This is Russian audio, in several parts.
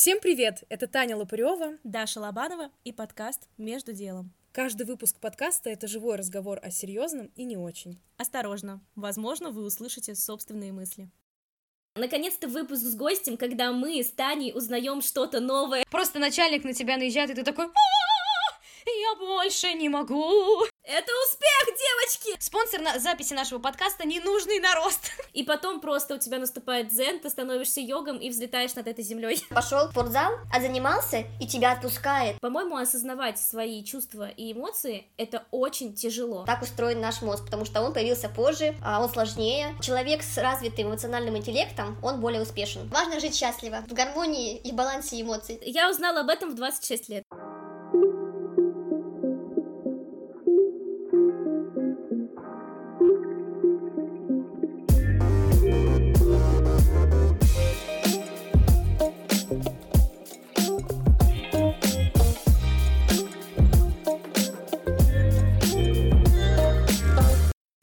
Всем привет! Это Таня Лопарева, Даша Лобанова и подкаст «Между делом». Каждый выпуск подкаста — это живой разговор о серьезном и не очень. Осторожно, возможно, вы услышите собственные мысли. Наконец-то выпуск с гостем, когда мы с Таней узнаем что-то новое. Просто начальник на тебя наезжает, и ты такой «А, «Я больше не могу!» Это успех, девочки! Спонсор на записи нашего подкаста «Ненужный нарост». И потом просто у тебя наступает дзен, ты становишься йогом и взлетаешь над этой землей. Пошел в спортзал, а занимался, и тебя отпускает. По-моему, осознавать свои чувства и эмоции — это очень тяжело. Так устроен наш мозг, потому что он появился позже, а он сложнее. Человек с развитым эмоциональным интеллектом, он более успешен. Важно жить счастливо, в гармонии и балансе эмоций. Я узнала об этом в 26 лет.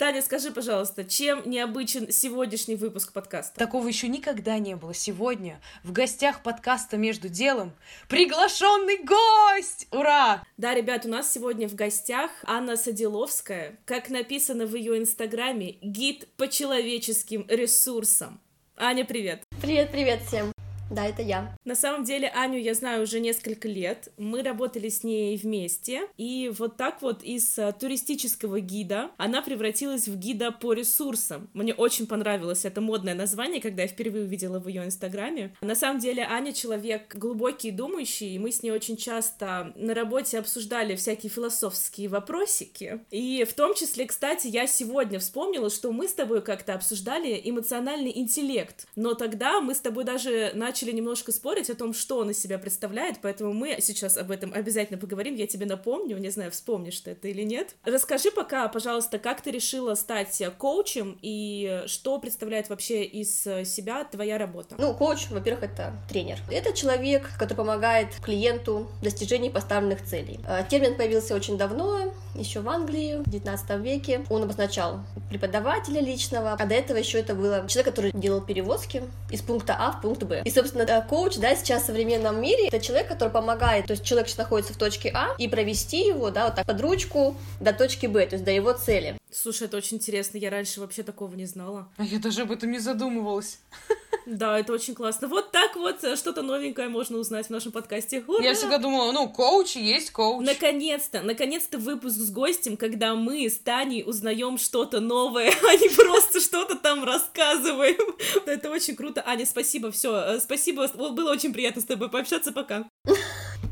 Таня, скажи, пожалуйста, чем необычен сегодняшний выпуск подкаста? Такого еще никогда не было. Сегодня в гостях подкаста «Между делом» приглашенный гость! Ура! Да, ребят, у нас сегодня в гостях Анна Садиловская, как написано в ее инстаграме, гид по человеческим ресурсам. Аня, привет! Привет-привет всем! Да, это я. На самом деле Аню я знаю уже несколько лет. Мы работали с ней вместе. И вот так вот из а, туристического гида она превратилась в гида по ресурсам. Мне очень понравилось это модное название, когда я впервые увидела в ее инстаграме. На самом деле Аня человек глубокий и думающий, и мы с ней очень часто на работе обсуждали всякие философские вопросики. И в том числе, кстати, я сегодня вспомнила, что мы с тобой как-то обсуждали эмоциональный интеллект. Но тогда мы с тобой даже начали начали немножко спорить о том, что он из себя представляет, поэтому мы сейчас об этом обязательно поговорим. Я тебе напомню, не знаю, вспомнишь ты это или нет. Расскажи пока, пожалуйста, как ты решила стать коучем и что представляет вообще из себя твоя работа? Ну, коуч, во-первых, это тренер. Это человек, который помогает клиенту в достижении поставленных целей. Э, термин появился очень давно, еще в Англии, в 19 веке. Он обозначал преподавателя личного, а до этого еще это было человек, который делал перевозки из пункта А в пункт Б. И, собственно, коуч, да, сейчас в современном мире, это человек, который помогает, то есть человек сейчас находится в точке А, и провести его, да, вот так под ручку до точки Б, то есть до его цели. Слушай, это очень интересно, я раньше вообще такого не знала. А я даже об этом не задумывалась. Да, это очень классно. Вот так вот э, что-то новенькое можно узнать в нашем подкасте. Ура! Я всегда думала, ну, коуч есть коуч. Наконец-то, наконец-то выпуск с гостем, когда мы с Таней узнаем что-то новое, а не просто что-то там рассказываем. Это очень круто. Аня, спасибо, все, спасибо, было очень приятно с тобой пообщаться, пока.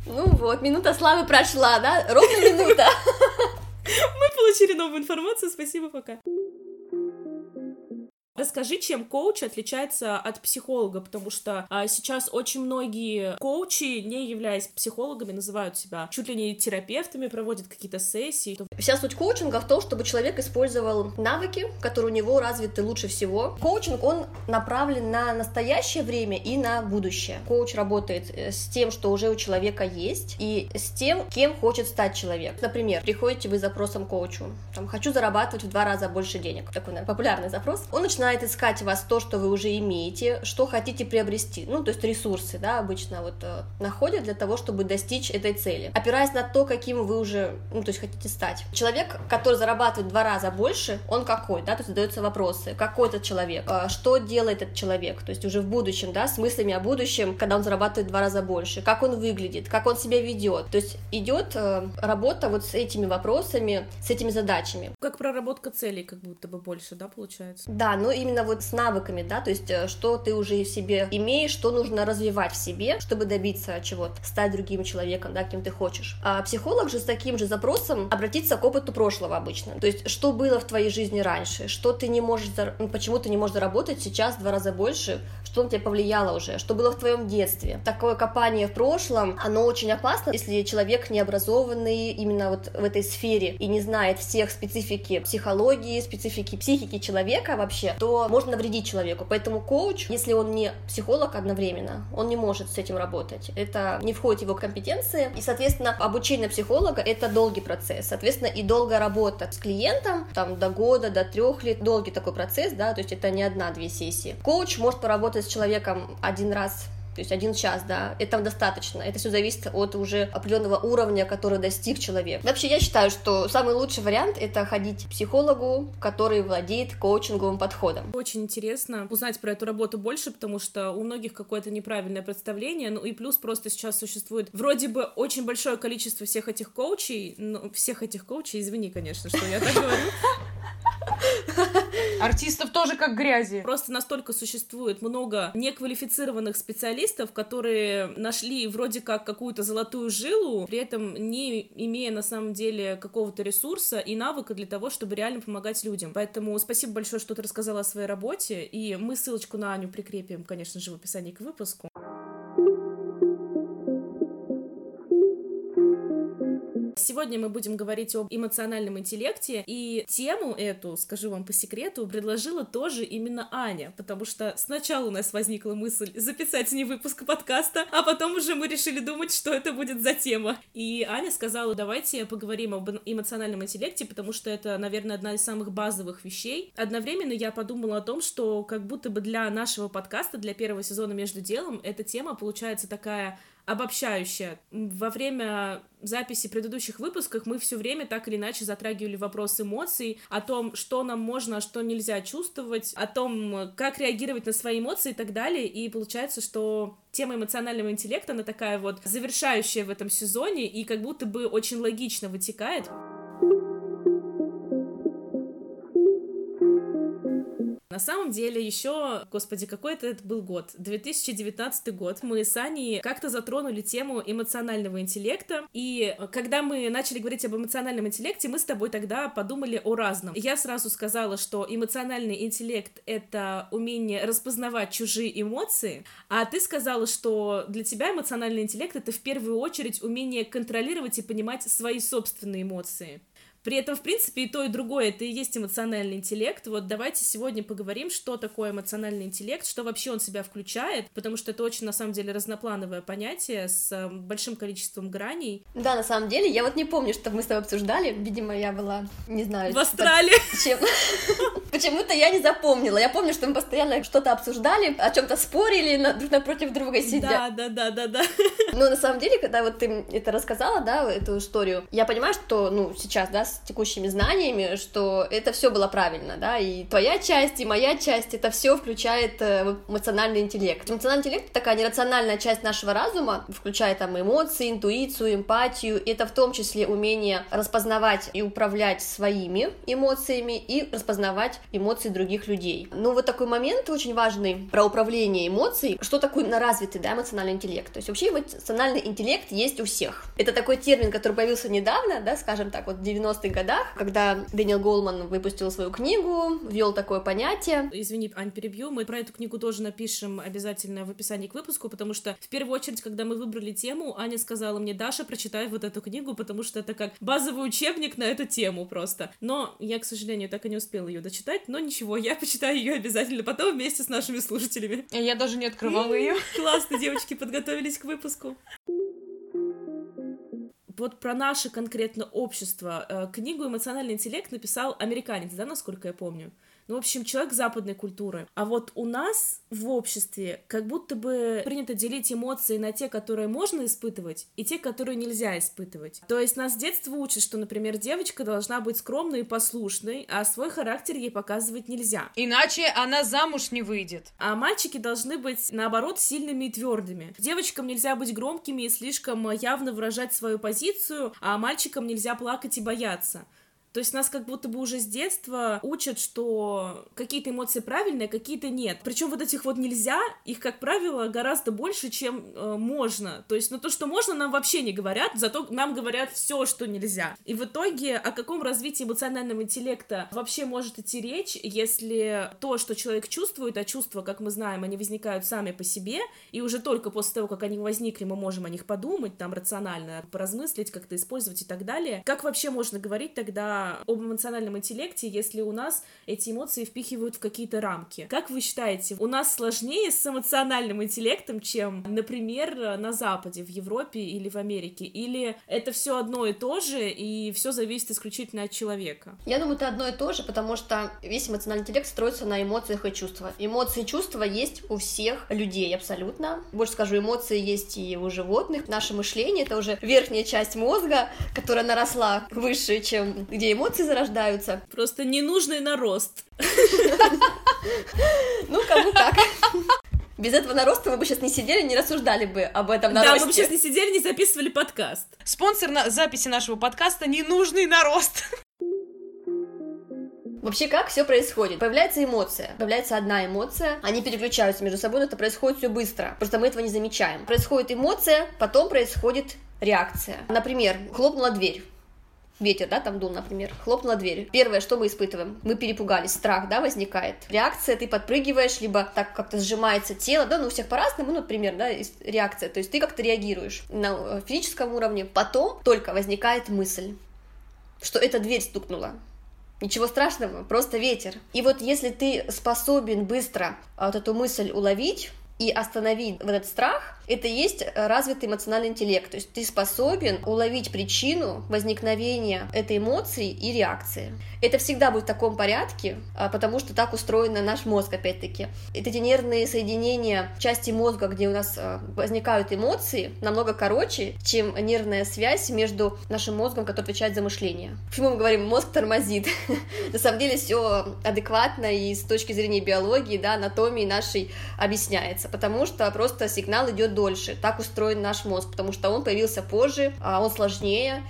Ну вот, минута славы прошла, да? Ровно минута. Мы получили новую информацию, спасибо, пока. Расскажи, чем коуч отличается от психолога, потому что а, сейчас очень многие коучи, не являясь психологами, называют себя чуть ли не терапевтами, проводят какие-то сессии. Вся суть коучинга в том, чтобы человек использовал навыки, которые у него развиты лучше всего. Коучинг, он направлен на настоящее время и на будущее. Коуч работает э, с тем, что уже у человека есть, и с тем, кем хочет стать человек. Например, приходите вы с запросом коучу, там, хочу зарабатывать в два раза больше денег. Такой, наверное, популярный запрос. Он начинает начинает искать вас то, что вы уже имеете, что хотите приобрести, ну, то есть ресурсы, да, обычно вот э, находят для того, чтобы достичь этой цели, опираясь на то, каким вы уже, ну, то есть хотите стать. Человек, который зарабатывает в два раза больше, он какой, да, то есть задаются вопросы, какой этот человек, э, что делает этот человек, то есть уже в будущем, да, с мыслями о будущем, когда он зарабатывает в два раза больше, как он выглядит, как он себя ведет, то есть идет э, работа вот с этими вопросами, с этими задачами. Как проработка целей, как будто бы больше, да, получается? Да, ну именно вот с навыками, да, то есть э, что ты уже в себе имеешь, что нужно развивать в себе, чтобы добиться чего-то, стать другим человеком, да, кем ты хочешь. А психолог же с таким же запросом обратиться к опыту прошлого обычно, то есть что было в твоей жизни раньше, что ты не можешь, ну, почему ты не можешь заработать сейчас в два раза больше, что на тебя повлияло уже, что было в твоем детстве. Такое копание в прошлом, оно очень опасно, если человек не образованный именно вот в этой сфере и не знает всех специфики психологии, специфики психики человека вообще, то можно навредить человеку. Поэтому коуч, если он не психолог одновременно, он не может с этим работать. Это не входит в его компетенции. И, соответственно, обучение психолога — это долгий процесс. Соответственно, и долгая работа с клиентом, там, до года, до трех лет, долгий такой процесс, да, то есть это не одна-две сессии. Коуч может поработать с человеком один раз То есть один час, да, этого достаточно. Это все зависит от уже определенного уровня, который достиг человек. Вообще, я считаю, что самый лучший вариант это ходить к психологу, который владеет коучинговым подходом. Очень интересно узнать про эту работу больше, потому что у многих какое-то неправильное представление. Ну и плюс просто сейчас существует вроде бы очень большое количество всех этих коучей, ну, всех этих коучей, извини, конечно, что я так говорю. Артистов тоже как грязи. Просто настолько существует много неквалифицированных специалистов, которые нашли вроде как какую-то золотую жилу, при этом не имея на самом деле какого-то ресурса и навыка для того, чтобы реально помогать людям. Поэтому спасибо большое, что ты рассказала о своей работе, и мы ссылочку на Аню прикрепим, конечно же, в описании к выпуску. Сегодня мы будем говорить об эмоциональном интеллекте, и тему эту, скажу вам по секрету, предложила тоже именно Аня, потому что сначала у нас возникла мысль записать не выпуск подкаста, а потом уже мы решили думать, что это будет за тема. И Аня сказала, давайте поговорим об эмоциональном интеллекте, потому что это, наверное, одна из самых базовых вещей. Одновременно я подумала о том, что как будто бы для нашего подкаста, для первого сезона «Между делом» эта тема получается такая обобщающая. Во время записи предыдущих выпусков мы все время так или иначе затрагивали вопрос эмоций, о том, что нам можно, а что нельзя чувствовать, о том, как реагировать на свои эмоции и так далее. И получается, что тема эмоционального интеллекта, она такая вот завершающая в этом сезоне и как будто бы очень логично вытекает. На самом деле еще, господи, какой это был год? 2019 год. Мы с Аней как-то затронули тему эмоционального интеллекта, и когда мы начали говорить об эмоциональном интеллекте, мы с тобой тогда подумали о разном. Я сразу сказала, что эмоциональный интеллект — это умение распознавать чужие эмоции, а ты сказала, что для тебя эмоциональный интеллект — это в первую очередь умение контролировать и понимать свои собственные эмоции. При этом, в принципе, и то, и другое это и есть эмоциональный интеллект. Вот давайте сегодня поговорим, что такое эмоциональный интеллект, что вообще он себя включает, потому что это очень, на самом деле, разноплановое понятие с э, большим количеством граней. Да, на самом деле, я вот не помню, что мы с тобой обсуждали. Видимо, я была, не знаю... В Австралии! Чем... Почему-то я не запомнила. Я помню, что мы постоянно что-то обсуждали, о чем-то спорили, друг напротив друга сидя. Да, да, да, да, да. Но на самом деле, когда вот ты это рассказала, да, эту историю, я понимаю, что, ну, сейчас, да, с текущими знаниями, что это все было правильно, да, и твоя часть, и моя часть, это все включает э, эмоциональный интеллект. Эмоциональный интеллект — такая нерациональная часть нашего разума, включая там эмоции, интуицию, эмпатию, это в том числе умение распознавать и управлять своими эмоциями и распознавать эмоции других людей. Ну, вот такой момент очень важный про управление эмоций. Что такое развитый, да, эмоциональный интеллект? То есть вообще эмоциональный интеллект есть у всех. Это такой термин, который появился недавно, да, скажем так, вот в 90-х годах, когда Дэниел Голман выпустил свою книгу, ввел такое понятие. Извини, Ань, перебью, мы про эту книгу тоже напишем обязательно в описании к выпуску, потому что в первую очередь, когда мы выбрали тему, Аня сказала мне, Даша, прочитай вот эту книгу, потому что это как базовый учебник на эту тему просто. Но я, к сожалению, так и не успела ее дочитать, но ничего, я почитаю ее обязательно потом вместе с нашими слушателями. Я даже не открывала ее. Классно, девочки подготовились к выпуску вот про наше конкретно общество. Э, книгу «Эмоциональный интеллект» написал американец, да, насколько я помню? Ну, в общем, человек западной культуры. А вот у нас в обществе как будто бы принято делить эмоции на те, которые можно испытывать, и те, которые нельзя испытывать. То есть нас с детства учат, что, например, девочка должна быть скромной и послушной, а свой характер ей показывать нельзя. Иначе она замуж не выйдет. А мальчики должны быть, наоборот, сильными и твердыми. Девочкам нельзя быть громкими и слишком явно выражать свою позицию, а мальчикам нельзя плакать и бояться. То есть нас как будто бы уже с детства учат, что какие-то эмоции правильные, а какие-то нет. Причем вот этих вот нельзя, их, как правило, гораздо больше, чем э, можно. То есть, ну то, что можно, нам вообще не говорят, зато нам говорят все, что нельзя. И в итоге о каком развитии эмоционального интеллекта вообще может идти речь, если то, что человек чувствует, а чувства, как мы знаем, они возникают сами по себе, и уже только после того, как они возникли, мы можем о них подумать, там рационально поразмыслить, как-то использовать и так далее. Как вообще можно говорить тогда об эмоциональном интеллекте, если у нас эти эмоции впихивают в какие-то рамки. Как вы считаете, у нас сложнее с эмоциональным интеллектом, чем, например, на Западе, в Европе или в Америке? Или это все одно и то же, и все зависит исключительно от человека? Я думаю, это одно и то же, потому что весь эмоциональный интеллект строится на эмоциях и чувствах. Эмоции и чувства есть у всех людей абсолютно. Больше скажу, эмоции есть и у животных. Наше мышление — это уже верхняя часть мозга, которая наросла выше, чем где эмоции зарождаются. Просто ненужный нарост. Ну, кому как. Без этого нароста мы бы сейчас не сидели, не рассуждали бы об этом наросте. Да, мы бы сейчас не сидели, не записывали подкаст. Спонсор на записи нашего подкаста «Ненужный нарост». Вообще, как все происходит? Появляется эмоция, появляется одна эмоция, они переключаются между собой, но это происходит все быстро, просто мы этого не замечаем. Происходит эмоция, потом происходит реакция. Например, хлопнула дверь ветер, да, там дул, например, хлопнула дверь. Первое, что мы испытываем? Мы перепугались, страх, да, возникает. Реакция, ты подпрыгиваешь, либо так как-то сжимается тело, да, ну, у всех по-разному, ну, например, да, реакция, то есть ты как-то реагируешь на э, физическом уровне. Потом только возникает мысль, что эта дверь стукнула. Ничего страшного, просто ветер. И вот если ты способен быстро а, вот эту мысль уловить, и остановить вот этот страх, это и есть развитый эмоциональный интеллект. То есть ты способен уловить причину возникновения этой эмоции и реакции. Это всегда будет в таком порядке, а, потому что так устроен наш мозг, опять-таки. Это эти нервные соединения части мозга, где у нас а, возникают эмоции, намного короче, чем нервная связь между нашим мозгом, который отвечает за мышление. Почему мы говорим, мозг тормозит? На самом деле все адекватно и с точки зрения биологии, да, анатомии нашей объясняется, потому что просто сигнал идет дольше. Так устроен наш мозг, потому что он появился позже, а он сложнее,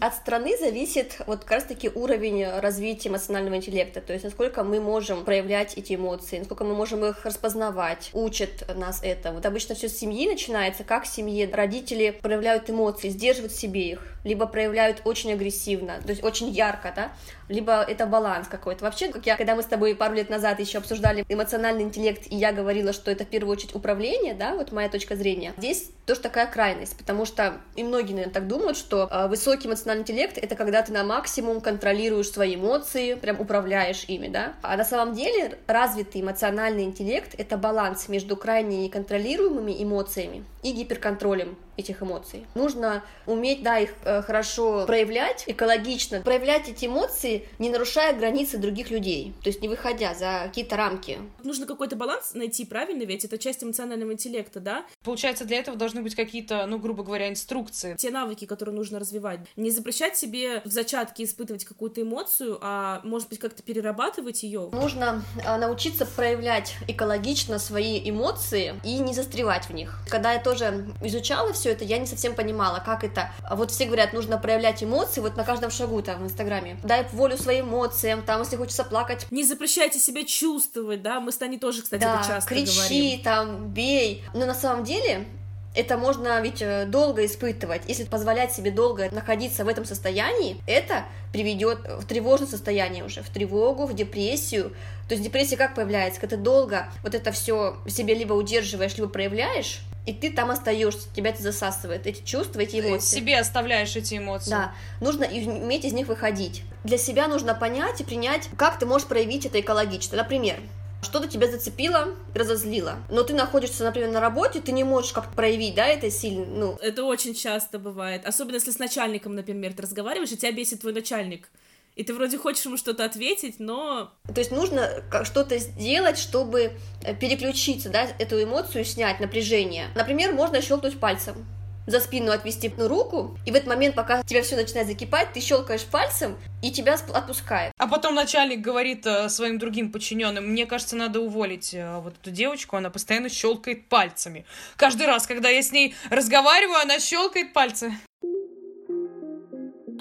от страны зависит вот как раз-таки уровень развития эмоционального интеллекта, то есть насколько мы можем проявлять эти эмоции, насколько мы можем их распознавать, учат нас это. Вот обычно все с семьи начинается, как в семье родители проявляют эмоции, сдерживают себе их, либо проявляют очень агрессивно, то есть очень ярко, да, либо это баланс какой-то. Вообще, как я, когда мы с тобой пару лет назад еще обсуждали эмоциональный интеллект, и я говорила, что это в первую очередь управление, да, вот моя точка зрения, здесь тоже такая крайность, потому что и многие, наверное, так думают, что э, высокий эмоциональный интеллект — это когда ты на максимум контролируешь свои эмоции, прям управляешь ими, да, а на самом деле развитый эмоциональный интеллект — это баланс между крайне неконтролируемыми эмоциями и гиперконтролем этих эмоций. Нужно уметь, да, их э, хорошо проявлять, экологично, проявлять эти эмоции, не нарушая границы других людей, то есть не выходя за какие-то рамки. Нужно какой-то баланс найти, правильно? Ведь это часть эмоционального интеллекта, да? Получается, для этого должны быть какие-то, ну, грубо говоря, инструкции. Те навыки, которые нужно развивать. Не запрещать себе в зачатке испытывать какую-то эмоцию, а, может быть, как-то перерабатывать ее. Нужно а, научиться проявлять экологично свои эмоции и не застревать в них. Когда я тоже изучала все все это, я не совсем понимала, как это. А вот все говорят, нужно проявлять эмоции вот на каждом шагу там в Инстаграме. Дай волю своим эмоциям, там, если хочется плакать. Не запрещайте себя чувствовать, да, мы с Таней тоже, кстати, да, это часто кричи, говорим. там, бей. Но на самом деле это можно ведь э, долго испытывать. Если позволять себе долго находиться в этом состоянии, это приведет в тревожное состояние уже, в тревогу, в депрессию. То есть депрессия как появляется? Когда ты долго вот это все себе либо удерживаешь, либо проявляешь, и ты там остаешься, тебя это засасывает, эти чувства, эти эмоции. Себе оставляешь эти эмоции. Да, нужно уметь из них выходить. Для себя нужно понять и принять, как ты можешь проявить это экологично. Например, что-то тебя зацепило, разозлило. Но ты находишься, например, на работе, ты не можешь как-то проявить, да, это сильно, ну... Это очень часто бывает. Особенно, если с начальником, например, ты разговариваешь, и тебя бесит твой начальник и ты вроде хочешь ему что-то ответить, но... То есть нужно что-то сделать, чтобы э, переключиться, да, эту эмоцию снять, напряжение. Например, можно щелкнуть пальцем за спину отвести руку, и в этот момент, пока тебя все начинает закипать, ты щелкаешь пальцем, и тебя отпускает. А потом начальник говорит э, своим другим подчиненным, мне кажется, надо уволить э, вот эту девочку, она постоянно щелкает пальцами. Каждый раз, когда я с ней разговариваю, она щелкает пальцы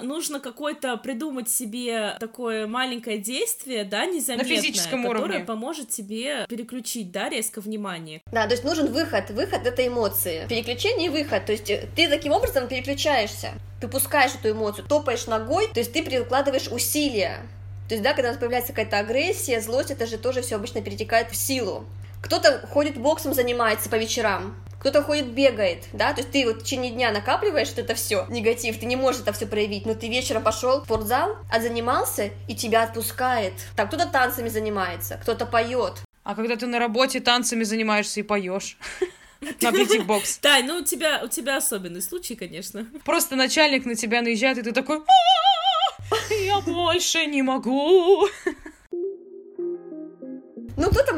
нужно какое-то придумать себе такое маленькое действие, да, незаметное, На физическом которое уровне. поможет тебе переключить, да, резко внимание. Да, то есть нужен выход, выход это эмоции. Переключение и выход, то есть э, ты таким образом переключаешься. Ты пускаешь эту эмоцию, топаешь ногой, то есть ты прикладываешь усилия. То есть, да, когда у нас появляется какая-то агрессия, злость, это же тоже все обычно перетекает в силу. Кто-то ходит боксом, занимается по вечерам, кто-то ходит, бегает, да, то есть ты вот в течение дня накапливаешь вот это все, негатив, ты не можешь это все проявить, но ты вечером пошел в спортзал, отзанимался, и тебя отпускает. Там кто-то танцами занимается, кто-то поет. А когда ты на работе танцами занимаешься и поешь? На бьюти-бокс. Тань, ну у тебя, у тебя особенный случай, конечно. Просто начальник на тебя наезжает, и ты такой... «А, Я больше не могу.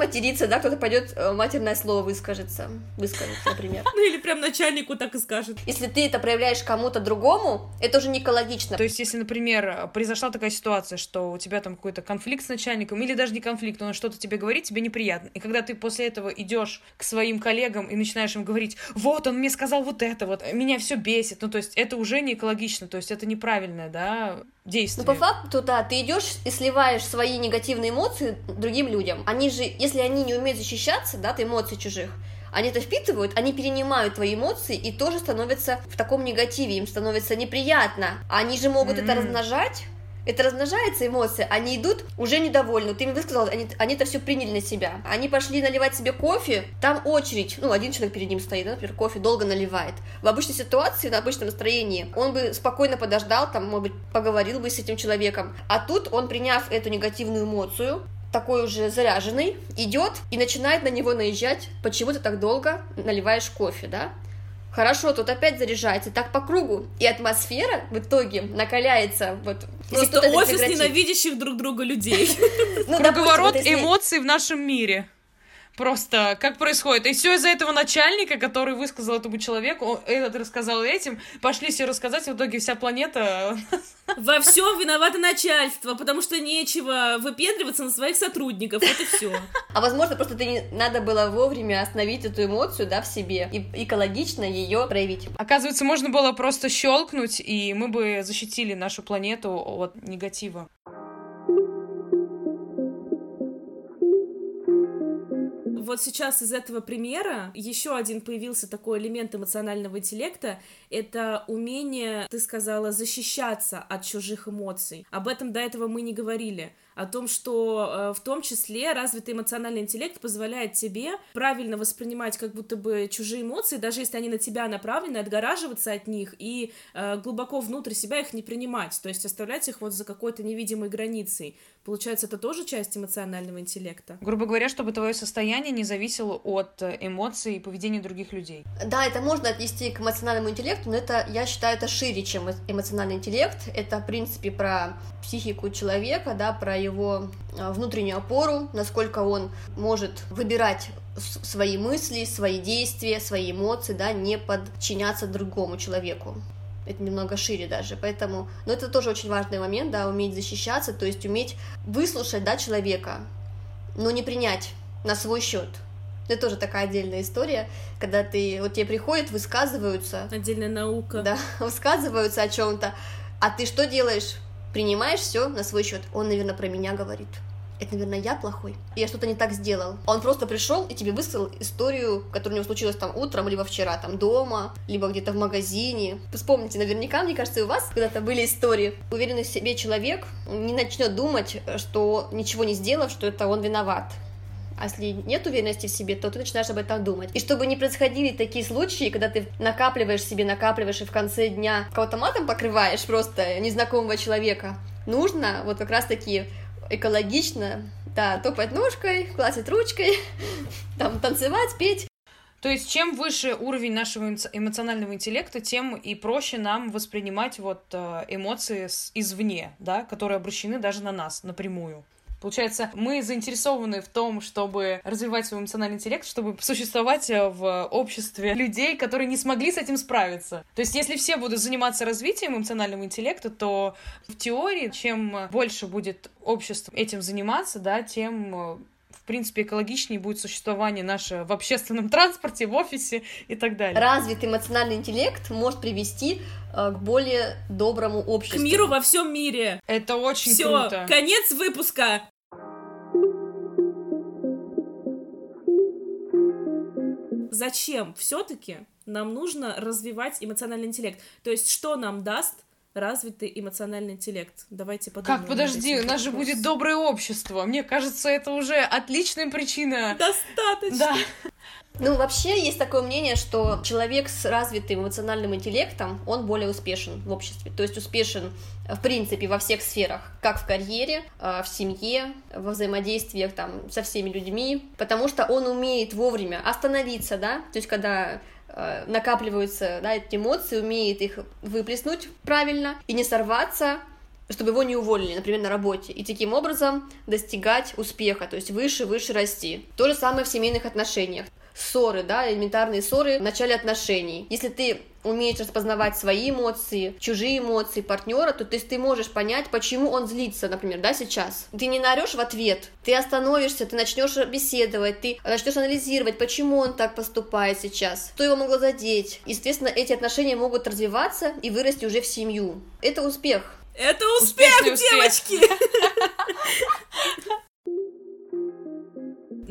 Кто-то матерится, да, кто-то пойдет э, матерное слово выскажется, выскажет, например. Ну или прям начальнику так и скажет. Если ты это проявляешь кому-то другому, это уже не экологично. То есть, если, например, произошла такая ситуация, что у тебя там какой-то конфликт с начальником, или даже не конфликт, он что-то тебе говорит, тебе неприятно. И когда ты после этого идешь к своим коллегам и начинаешь им говорить, вот, он мне сказал вот это, вот, меня все бесит. Ну, то есть, это уже не экологично, то есть, это неправильное, да, действие. Ну, по факту, да, ты идешь и сливаешь свои негативные эмоции другим людям. Они же, если они не умеют защищаться, да, от эмоций чужих, они это впитывают, они перенимают твои эмоции и тоже становятся в таком негативе, им становится неприятно. Они же могут это М. размножать, это размножается эмоции, они идут уже недовольны. Ты им высказал, они, они это все приняли на себя. Они пошли наливать себе кофе, там очередь, ну, один человек перед ним стоит, например, кофе долго наливает. В обычной ситуации, на обычном настроении, он бы спокойно подождал, там, может быть, поговорил бы с этим человеком. А тут он, приняв эту негативную эмоцию, такой уже заряженный, идет и начинает на него наезжать, почему ты так долго наливаешь кофе, да? Хорошо, тут опять заряжается, так по кругу. И атмосфера в итоге накаляется. Вот, если Просто офис ненавидящих друг друга людей. Ну, Круговорот эмоций в нашем мире. Просто как происходит? И все из-за этого начальника, который высказал этому человеку, он- этот рассказал этим, пошли все рассказать, и в итоге вся планета... Во всем виновато начальство, потому что нечего выпендриваться на своих сотрудников. Вот и все. А возможно, просто ты не надо было вовремя остановить эту эмоцию, да, в себе и экологично ее проявить. Оказывается, можно было просто щелкнуть, и мы бы защитили нашу планету от негатива. Вот сейчас из этого примера еще один появился такой элемент эмоционального интеллекта. Это умение, ты сказала, защищаться от чужих эмоций. Об этом до этого мы не говорили. О том, что э, в том числе развитый эмоциональный интеллект позволяет тебе правильно воспринимать как будто бы чужие эмоции, даже если они на тебя направлены, отгораживаться от них и э, глубоко внутрь себя их не принимать, то есть оставлять их вот за какой-то невидимой границей. Получается, это тоже часть эмоционального интеллекта. Грубо говоря, чтобы твое состояние не зависело от э, эмоций и поведения других людей. Да, это можно отнести к эмоциональному интеллекту, но это, я считаю, это шире, чем эмо- эмоциональный интеллект. Это, в принципе, про психику человека, да, про его а, внутреннюю опору, насколько он может выбирать свои мысли, свои действия, свои эмоции, да, не подчиняться другому человеку. Это немного шире даже, поэтому... Но это тоже очень важный момент, да, уметь защищаться, то есть уметь выслушать, да, человека, но не принять на свой счет. Это тоже такая отдельная история, когда ты, вот тебе приходят, высказываются, Отдельная наука. да, высказываются о чем-то, а ты что делаешь? Принимаешь все на свой счет. Он, наверное, про меня говорит. Это, наверное, я плохой. Я что-то не так сделал. Он просто пришел и тебе высказал историю, которая у него случилась там утром, либо вчера, там дома, либо где-то в магазине. Вспомните, наверняка, мне кажется, у вас когда-то были истории. Уверенный в себе человек не начнет думать, что ничего не сделав, что это он виноват. А если нет уверенности в себе, то ты начинаешь об этом думать. И чтобы не происходили такие случаи, когда ты накапливаешь себе, накапливаешь и в конце дня кого-то матом покрываешь просто незнакомого человека, нужно вот как раз-таки экологично, да, топать ножкой, классить ручкой, там танцевать, петь. То есть, чем выше уровень нашего эмоци- эмоционального интеллекта, тем и проще нам воспринимать вот э, эмоции извне, да, которые обращены даже на нас напрямую. Получается, мы заинтересованы в том, чтобы развивать свой эмоциональный интеллект, чтобы существовать э, в обществе людей, которые не смогли с этим справиться. То есть, если все будут заниматься развитием эмоционального интеллекта, то в теории, чем больше будет общество этим заниматься, да, тем э, принципе, экологичнее будет существование наше в общественном транспорте, в офисе и так далее. Развитый эмоциональный интеллект может привести э, к более доброму К обществу. миру во всем мире. Это очень Все, круто. конец выпуска. Зачем все-таки нам нужно развивать эмоциональный интеллект? То есть, что нам даст развитый эмоциональный интеллект? Давайте подумаем. Как, подожди, у нас же будет доброе общество. Мне кажется, это уже отличная причина. Достаточно. Да. Ну, вообще есть такое мнение, что человек с развитым эмоциональным интеллектом, он более успешен в обществе. То есть успешен, в принципе, во всех сферах, как в карьере, э, в семье, во взаимодействиях там, со всеми людьми, потому что он умеет вовремя остановиться, да, то есть когда э, накапливаются да, эти эмоции, умеет их выплеснуть правильно и не сорваться, чтобы его не уволили, например, на работе, и таким образом достигать успеха, то есть выше, выше расти. То же самое в семейных отношениях. Ссоры, да, элементарные ссоры в начале отношений. Если ты умеешь распознавать свои эмоции, чужие эмоции партнера, то, то есть ты можешь понять, почему он злится, например, да, сейчас. Ты не наорешь в ответ, ты остановишься, ты начнешь беседовать, ты начнешь анализировать, почему он так поступает сейчас, что его могло задеть. И, соответственно, эти отношения могут развиваться и вырасти уже в семью. Это успех. Это успех, Успешный успех.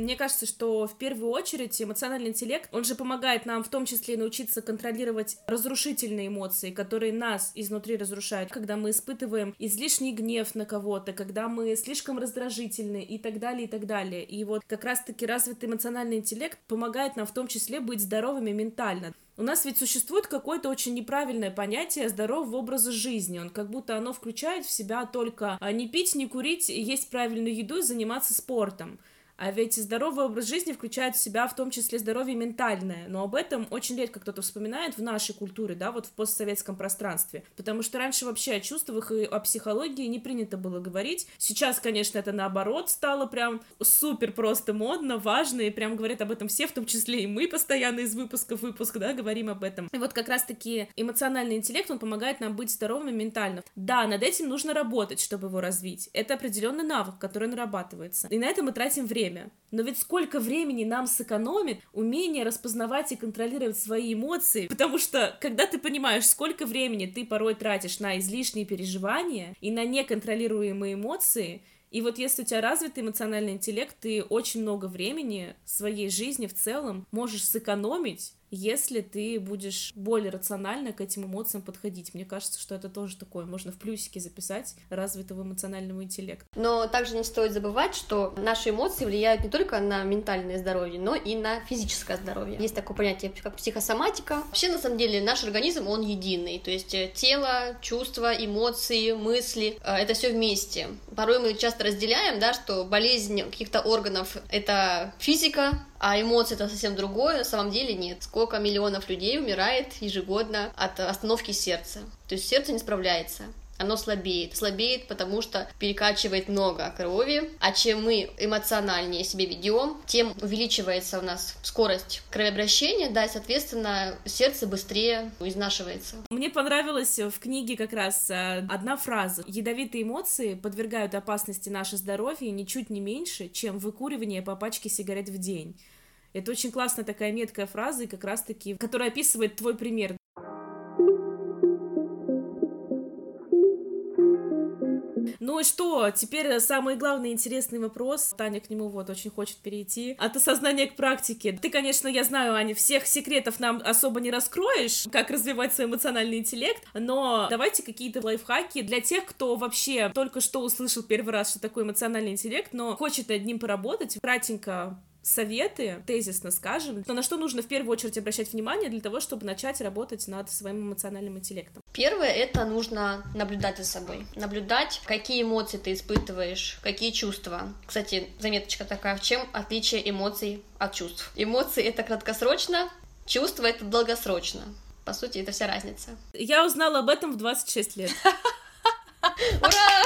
Мне кажется, что в первую очередь эмоциональный интеллект, он же помогает нам в том числе научиться контролировать разрушительные эмоции, которые нас изнутри разрушают, когда мы испытываем излишний гнев на кого-то, когда мы слишком раздражительны и так далее, и так далее. И вот как раз-таки развитый эмоциональный интеллект помогает нам в том числе быть здоровыми ментально. У нас ведь существует какое-то очень неправильное понятие здорового образа жизни. Он как будто оно включает в себя только а, не пить, не курить, есть правильную еду и заниматься спортом. А ведь здоровый образ жизни включает в себя в том числе здоровье ментальное, но об этом очень редко кто-то вспоминает в нашей культуре, да, вот в постсоветском пространстве, потому что раньше вообще о чувствах и о психологии не принято было говорить. Сейчас, конечно, это наоборот стало прям супер просто модно, важно, и прям говорят об этом все, в том числе и мы постоянно из выпуска в выпуск, да, говорим об этом. И вот как раз-таки эмоциональный интеллект, он помогает нам быть здоровыми ментально. Да, над этим нужно работать, чтобы его развить. Это определенный навык, который нарабатывается. И на это мы тратим время время. Но ведь сколько времени нам сэкономит умение распознавать и контролировать свои эмоции, потому что когда ты понимаешь, сколько времени ты порой тратишь на излишние переживания и на неконтролируемые эмоции, и вот если у тебя развитый эмоциональный интеллект, ты очень много времени своей жизни в целом можешь сэкономить если ты будешь более рационально к этим эмоциям подходить. Мне кажется, что это тоже такое, можно в плюсике записать развитого эмоционального интеллекта. Но также не стоит забывать, что наши эмоции влияют не только на ментальное здоровье, но и на физическое здоровье. Есть такое понятие, как психосоматика. Вообще, на самом деле, наш организм, он единый, то есть э, тело, чувства, эмоции, мысли, э, это все вместе. Порой мы часто разделяем, да, что болезнь каких-то органов — это физика, а эмоции это совсем другое, на самом деле нет. Сколько миллионов людей умирает ежегодно от остановки сердца. То есть сердце не справляется оно слабеет. Слабеет, потому что перекачивает много крови, а чем мы эмоциональнее себя ведем, тем увеличивается у нас скорость кровообращения, да, и, соответственно, сердце быстрее изнашивается. Мне понравилась в книге как раз э, одна фраза. Ядовитые эмоции подвергают опасности наше здоровье ничуть не меньше, чем выкуривание по пачке сигарет в день. Это очень классная такая меткая фраза, и как раз-таки, которая описывает твой пример. Ну и что? Теперь самый главный интересный вопрос. Таня к нему вот очень хочет перейти. От осознания к практике. Ты, конечно, я знаю, Аня, всех секретов нам особо не раскроешь, как развивать свой эмоциональный интеллект, но давайте какие-то лайфхаки для тех, кто вообще только что услышал первый раз, что такое эмоциональный интеллект, но хочет над ним поработать. Кратенько советы, тезисно скажем, то на что нужно в первую очередь обращать внимание для того, чтобы начать работать над своим эмоциональным интеллектом? Первое — это нужно наблюдать за собой. Наблюдать, какие эмоции ты испытываешь, какие чувства. Кстати, заметочка такая, в чем отличие эмоций от чувств. Эмоции — это краткосрочно, чувства — это долгосрочно. По сути, это вся разница. Я узнала об этом в 26 лет. Ура!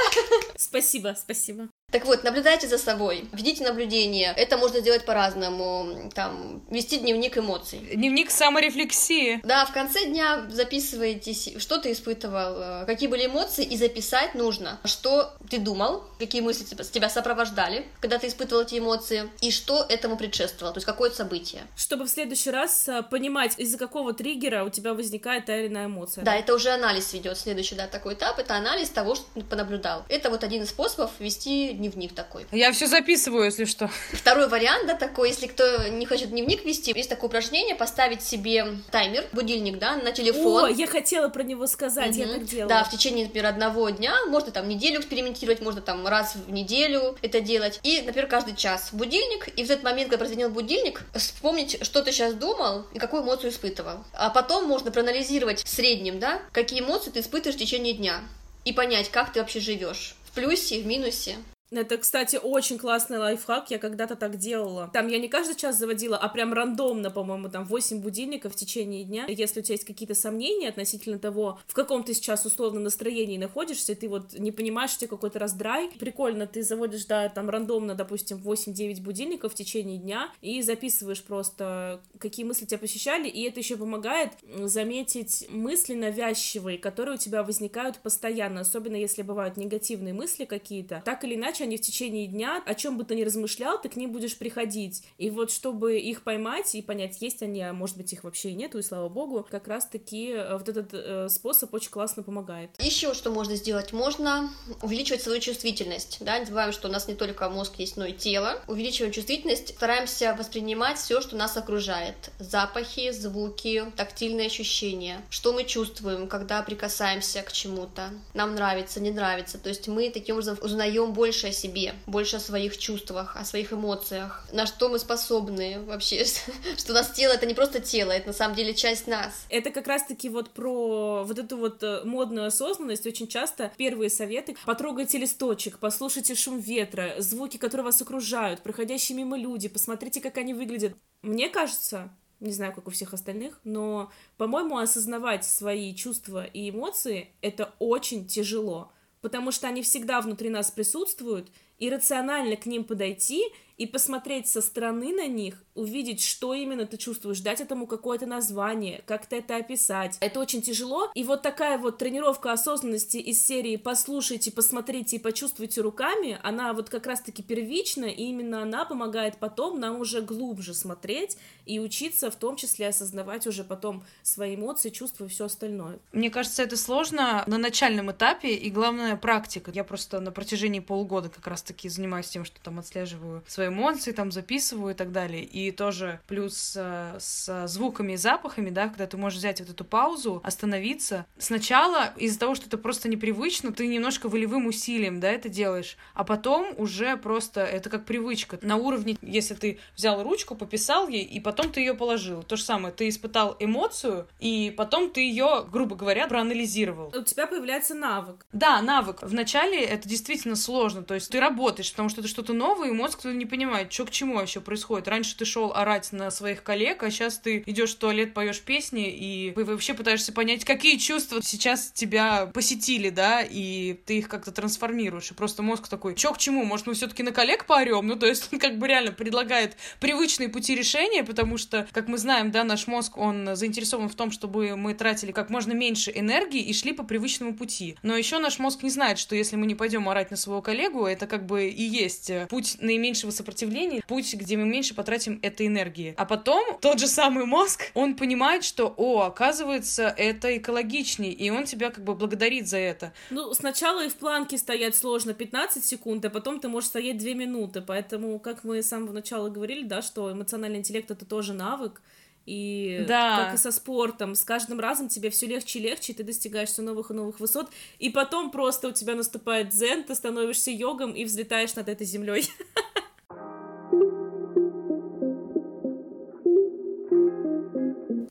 Спасибо, спасибо. Так вот, наблюдайте за собой, ведите наблюдение. Это можно сделать по-разному. Там, вести дневник эмоций. Дневник саморефлексии. Да, в конце дня записываете, что ты испытывал, э, какие были эмоции, и записать нужно, что ты думал, какие мысли тебя сопровождали, когда ты испытывал эти эмоции, и что этому предшествовало, то есть какое событие. Чтобы в следующий раз э, понимать, из-за какого триггера у тебя возникает та или иная эмоция. Да, это уже анализ ведет. Следующий, да, такой этап, это анализ того, что ты понаблюдал. Это вот один из способов вести дневник такой. Я все записываю, если что. Второй вариант, да, такой, если кто не хочет дневник вести, есть такое упражнение, поставить себе таймер, будильник, да, на телефон. О, я хотела про него сказать, я Мгм. так делала. Да, в течение, например, одного дня, можно там неделю экспериментировать, можно там раз в неделю это делать. И, например, каждый час будильник, и в этот момент, когда прозвенел будильник, вспомнить, что ты сейчас думал и какую эмоцию испытывал. А потом можно проанализировать в среднем, да, какие эмоции ты испытываешь в течение дня. И понять, как ты вообще живешь. В плюсе, в минусе. Это, кстати, очень классный лайфхак, я когда-то так делала. Там я не каждый час заводила, а прям рандомно, по-моему, там 8 будильников в течение дня. Если у тебя есть какие-то сомнения относительно того, в каком ты сейчас условно настроении находишься, ты вот не понимаешь, что у тебя какой-то раздрай, прикольно, ты заводишь, да, там рандомно, допустим, 8-9 будильников в течение дня и записываешь просто, какие мысли тебя посещали, и это еще помогает заметить мысли навязчивые, которые у тебя возникают постоянно, особенно если бывают негативные мысли какие-то. Так или иначе, они в течение дня, о чем бы ты ни размышлял, ты к ним будешь приходить. И вот чтобы их поймать и понять, есть они, а может быть их вообще и нету, и слава богу, как раз-таки э, вот этот э, способ очень классно помогает. Еще что можно сделать? Можно увеличивать свою чувствительность. Да? Не забываем, что у нас не только мозг есть, но и тело. Увеличиваем чувствительность, стараемся воспринимать все, что нас окружает. Запахи, звуки, тактильные ощущения. Что мы чувствуем, когда прикасаемся к чему-то. Нам нравится, не нравится. То есть мы таким образом узнаем больше о себе, больше о своих чувствах, о своих эмоциях. На что мы способны вообще. Что у нас тело — это не просто тело, это на самом деле часть нас. Это как раз-таки вот про вот эту вот э, модную осознанность. Очень часто первые советы — потрогайте листочек, послушайте шум ветра, звуки, которые вас окружают, проходящие мимо люди, посмотрите, как они выглядят. Мне кажется, не знаю, как у всех остальных, но, по-моему, осознавать свои чувства и эмоции — это очень тяжело, потому что они всегда внутри нас присутствуют, и рационально к ним подойти и посмотреть со стороны на них, увидеть, что именно ты чувствуешь, дать этому какое-то название, как-то это описать. Это очень тяжело. И вот такая вот тренировка осознанности из серии «послушайте, посмотрите и почувствуйте руками», она вот как раз-таки первична, и именно она помогает потом нам уже глубже смотреть и учиться в том числе осознавать уже потом свои эмоции, чувства и все остальное. Мне кажется, это сложно на начальном этапе, и главное практика. Я просто на протяжении полугода как раз-таки занимаюсь тем, что там отслеживаю свои эмоции, там записываю и так далее. И тоже плюс э, с звуками и запахами, да, когда ты можешь взять вот эту паузу, остановиться. Сначала из-за того, что это просто непривычно, ты немножко волевым усилием, да, это делаешь, а потом уже просто это как привычка. На уровне, если ты взял ручку, пописал ей, и потом ты ее положил. То же самое, ты испытал эмоцию, и потом ты ее, грубо говоря, проанализировал. У тебя появляется навык. Да, навык. Вначале это действительно сложно. То есть ты работаешь, потому что это что-то новое, и мозг не понимает, что к чему вообще происходит. Раньше ты шел орать на своих коллег, а сейчас ты идешь в туалет, поешь песни, и вообще пытаешься понять, какие чувства сейчас тебя посетили, да, и ты их как-то трансформируешь. И просто мозг такой, что к чему? Может, мы все-таки на коллег поорем? Ну, то есть он как бы реально предлагает привычные пути решения, потому что, как мы знаем, да, наш мозг, он заинтересован в том, чтобы мы тратили как можно меньше энергии и шли по привычному пути. Но еще наш мозг не знает, что если мы не пойдем орать на своего коллегу, это как бы и есть путь наименьшего сопротивления, путь, где мы меньше потратим этой энергии. А потом тот же самый мозг, он понимает, что, о, оказывается, это экологичней, и он тебя как бы благодарит за это. Ну, сначала и в планке стоять сложно 15 секунд, а потом ты можешь стоять 2 минуты. Поэтому, как мы с самого начала говорили, да, что эмоциональный интеллект это тоже навык. И Да. как и со спортом, с каждым разом тебе все легче и легче, и ты достигаешь все новых и новых высот, и потом просто у тебя наступает дзен, ты становишься йогом и взлетаешь над этой землей.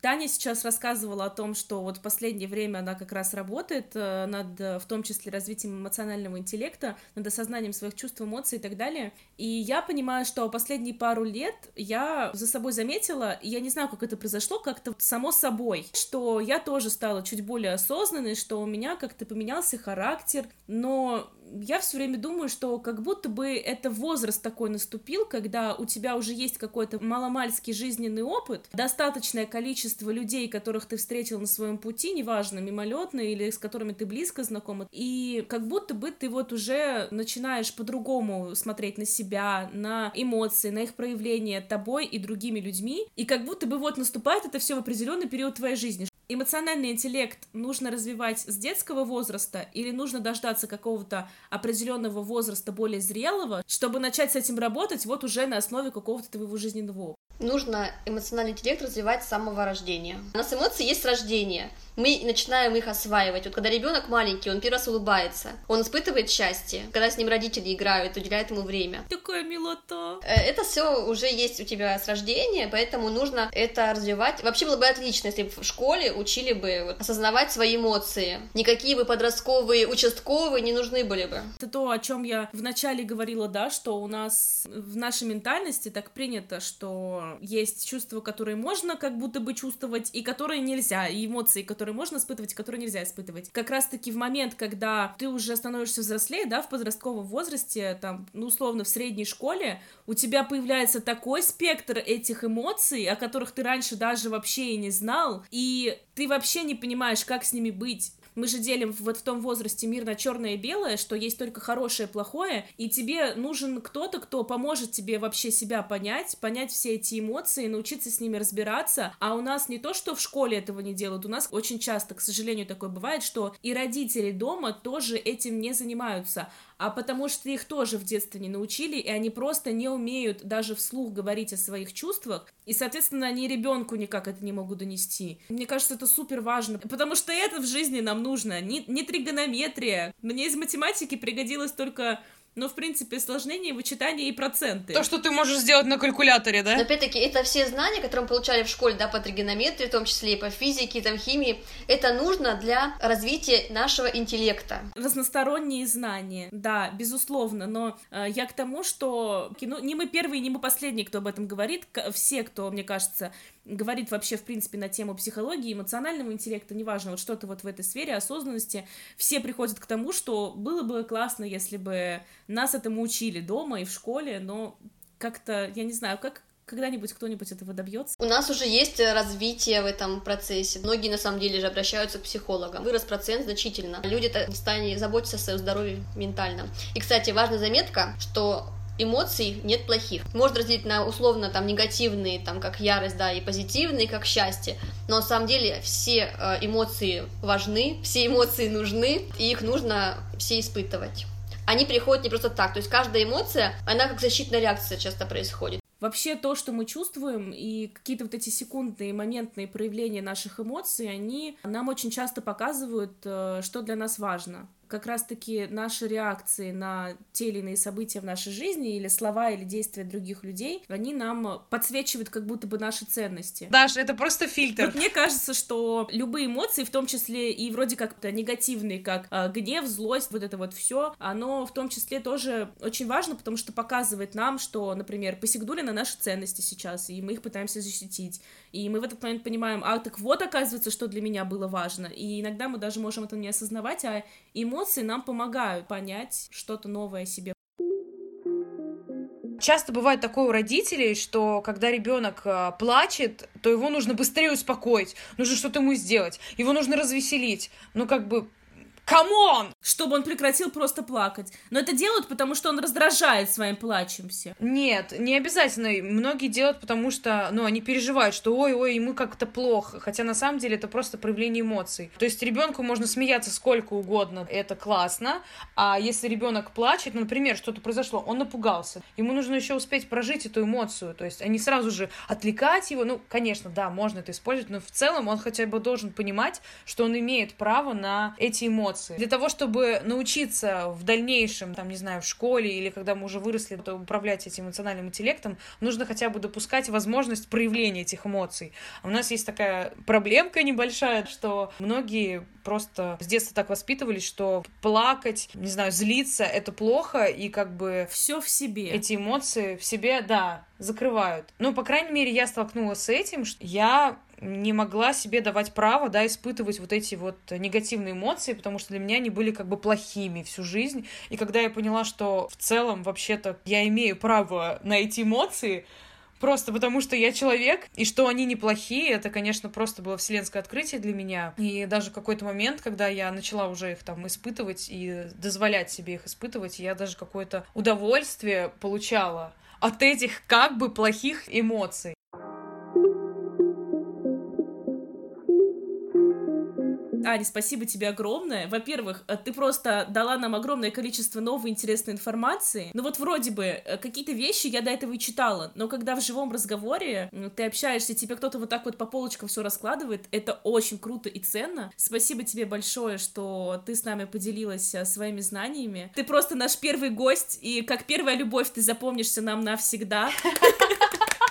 Таня сейчас рассказывала о том, что вот в последнее время она как раз работает э, над, э, в том числе, развитием эмоционального интеллекта, над осознанием своих чувств, эмоций и так далее. И я понимаю, что последние пару лет я за собой заметила, я не знаю, как это произошло, как-то само собой, что я тоже стала чуть более осознанной, что у меня как-то поменялся характер, но я все время думаю, что как будто бы это возраст такой наступил, когда у тебя уже есть какой-то маломальский жизненный опыт, достаточное количество людей, которых ты встретил на своем пути, неважно, мимолетно или с которыми ты близко знакома, и как будто бы ты вот уже начинаешь по-другому смотреть на себя, на эмоции, на их проявление тобой и другими людьми, и как будто бы вот наступает это все в определенный период твоей жизни. Эмоциональный интеллект нужно развивать с детского возраста или нужно дождаться какого-то определенного возраста более зрелого, чтобы начать с этим работать вот уже на основе какого-то твоего жизненного опыта? нужно эмоциональный интеллект развивать с самого рождения. У нас эмоции есть с рождения. Мы начинаем их осваивать. Вот когда ребенок маленький, он первый раз улыбается, он испытывает счастье. Когда с ним родители играют, уделяют ему время. Такое милота. Э, это все уже есть у тебя с рождения, поэтому нужно это развивать. Вообще было бы отлично, если бы в школе учили бы вот, осознавать свои эмоции. Никакие бы подростковые участковые не нужны были бы. Это то, о чем я вначале говорила, да, что у нас в нашей ментальности так принято, что есть чувства, которые можно как будто бы чувствовать, и которые нельзя, и эмоции, которые можно испытывать, которые нельзя испытывать. Как раз-таки в момент, когда ты уже становишься взрослее, да, в подростковом возрасте, там, ну, условно, в средней школе, у тебя появляется такой спектр этих эмоций, о которых ты раньше даже вообще и не знал, и ты вообще не понимаешь, как с ними быть мы же делим вот в том возрасте мир на черное и белое, что есть только хорошее и плохое, и тебе нужен кто-то, кто поможет тебе вообще себя понять, понять все эти эмоции, научиться с ними разбираться. А у нас не то, что в школе этого не делают, у нас очень часто, к сожалению, такое бывает, что и родители дома тоже этим не занимаются а потому что их тоже в детстве не научили, и они просто не умеют даже вслух говорить о своих чувствах, и, соответственно, они ребенку никак это не могут донести. Мне кажется, это супер важно, потому что это в жизни нам нужно, не, не тригонометрия. Мне из математики пригодилось только но, в принципе, сложнение, вычитание и проценты. То, что ты можешь сделать на калькуляторе, да? Но, опять-таки, это все знания, которые мы получали в школе, да, по тригонометрии, в том числе и по физике, там, химии, это нужно для развития нашего интеллекта. Разносторонние знания, да, безусловно, но э, я к тому, что кино, не мы первые, не мы последние, кто об этом говорит, все, кто, мне кажется, говорит вообще, в принципе, на тему психологии, эмоционального интеллекта, неважно, вот что-то вот в этой сфере осознанности, все приходят к тому, что было бы классно, если бы нас этому учили дома и в школе, но как-то, я не знаю, как когда-нибудь кто-нибудь этого добьется? У нас уже есть развитие в этом процессе. Многие, на самом деле, же обращаются к психологам. Вырос процент значительно. Люди-то в состоянии заботиться о своем здоровье ментальном. И, кстати, важная заметка, что эмоций нет плохих. Можно разделить на условно там негативные, там как ярость, да, и позитивные, как счастье. Но на самом деле все э, эмоции важны, все эмоции нужны, и их нужно все испытывать. Они приходят не просто так, то есть каждая эмоция, она как защитная реакция часто происходит. Вообще то, что мы чувствуем, и какие-то вот эти секундные, моментные проявления наших эмоций, они нам очень часто показывают, э, что для нас важно как раз-таки наши реакции на те или иные события в нашей жизни, или слова, или действия других людей, они нам подсвечивают как будто бы наши ценности. Даша, это просто фильтр. Вот мне кажется, что любые эмоции, в том числе и вроде как-то негативные, как э, гнев, злость, вот это вот все, оно в том числе тоже очень важно, потому что показывает нам, что, например, посягнули на наши ценности сейчас, и мы их пытаемся защитить. И мы в этот момент понимаем, а так вот, оказывается, что для меня было важно. И иногда мы даже можем это не осознавать, а эмоции эмоции нам помогают понять что-то новое о себе. Часто бывает такое у родителей, что когда ребенок э, плачет, то его нужно быстрее успокоить, нужно что-то ему сделать, его нужно развеселить. Ну, как бы, Come on! Чтобы он прекратил просто плакать. Но это делают, потому что он раздражает своим плачем все. Нет, не обязательно. Многие делают, потому что, ну, они переживают, что ой-ой, ему как-то плохо. Хотя на самом деле это просто проявление эмоций. То есть ребенку можно смеяться сколько угодно, это классно. А если ребенок плачет, ну, например, что-то произошло, он напугался. Ему нужно еще успеть прожить эту эмоцию. То есть они сразу же отвлекать его. Ну, конечно, да, можно это использовать, но в целом он хотя бы должен понимать, что он имеет право на эти эмоции эмоции. Для того, чтобы научиться в дальнейшем, там, не знаю, в школе или когда мы уже выросли, то управлять этим эмоциональным интеллектом, нужно хотя бы допускать возможность проявления этих эмоций. А у нас есть такая проблемка небольшая, что многие просто с детства так воспитывались, что плакать, не знаю, злиться — это плохо, и как бы... Все в себе. Эти эмоции в себе, да, закрывают. Ну, по крайней мере, я столкнулась с этим, что я не могла себе давать право, да, испытывать вот эти вот негативные эмоции, потому что для меня они были как бы плохими всю жизнь. И когда я поняла, что в целом вообще-то я имею право на эти эмоции, просто потому что я человек, и что они неплохие, это, конечно, просто было вселенское открытие для меня. И даже какой-то момент, когда я начала уже их там испытывать и дозволять себе их испытывать, я даже какое-то удовольствие получала от этих как бы плохих эмоций. Аня, спасибо тебе огромное. Во-первых, э, ты просто дала нам огромное количество новой интересной информации. Ну вот вроде бы э, какие-то вещи я до этого и читала, но когда в живом разговоре ты общаешься, тебе кто-то вот так вот по полочкам все раскладывает, это очень круто и ценно. Спасибо тебе большое, что ты с нами поделилась э, своими знаниями. Ты просто наш первый гость, и как первая любовь ты запомнишься нам навсегда.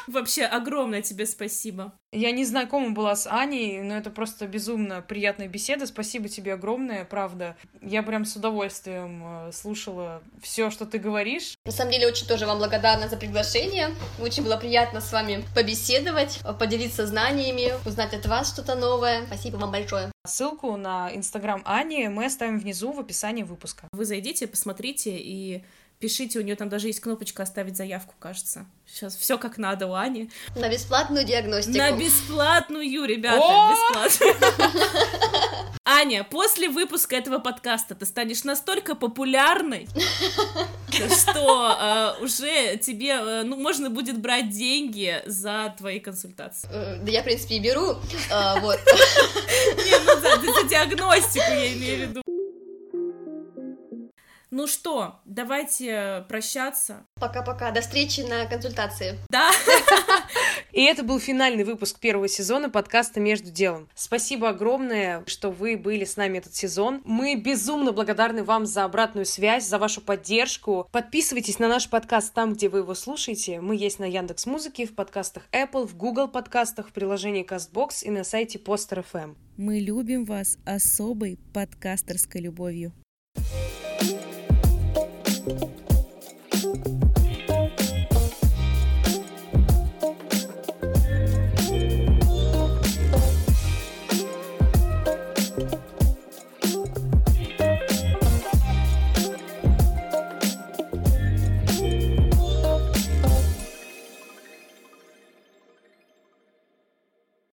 Вообще огромное тебе спасибо. Я не знакома была с Аней, но это просто безумно приятная беседа. Спасибо тебе огромное, правда. Я прям с удовольствием э, слушала все, что ты говоришь. На самом деле, очень тоже вам благодарна за приглашение. Очень было приятно с вами побеседовать, поделиться знаниями, узнать от вас что-то новое. Спасибо вам большое. Ссылку на инстаграм Ани мы оставим внизу в описании выпуска. Вы зайдите, посмотрите и Пишите, у нее там даже есть кнопочка «Оставить заявку», кажется. Сейчас все как надо у Ани. На бесплатную диагностику. На бесплатную, ребята, бесплатную. Аня, после выпуска этого подкаста ты станешь настолько популярной, что э, уже тебе э, ну, можно будет брать деньги за твои консультации. Э, да я, в принципе, и беру. Вот. Не, ну за диагностику я имею в виду. Ну что, давайте прощаться. Пока-пока, до встречи на консультации. Да. И это был финальный выпуск первого сезона подкаста «Между делом». Спасибо огромное, что вы были с нами этот сезон. Мы безумно благодарны вам за обратную связь, за вашу поддержку. Подписывайтесь на наш подкаст там, где вы его слушаете. Мы есть на Яндекс Музыке, в подкастах Apple, в Google подкастах, в приложении CastBox и на сайте Poster FM. Мы любим вас особой подкастерской любовью. thank you Thank you.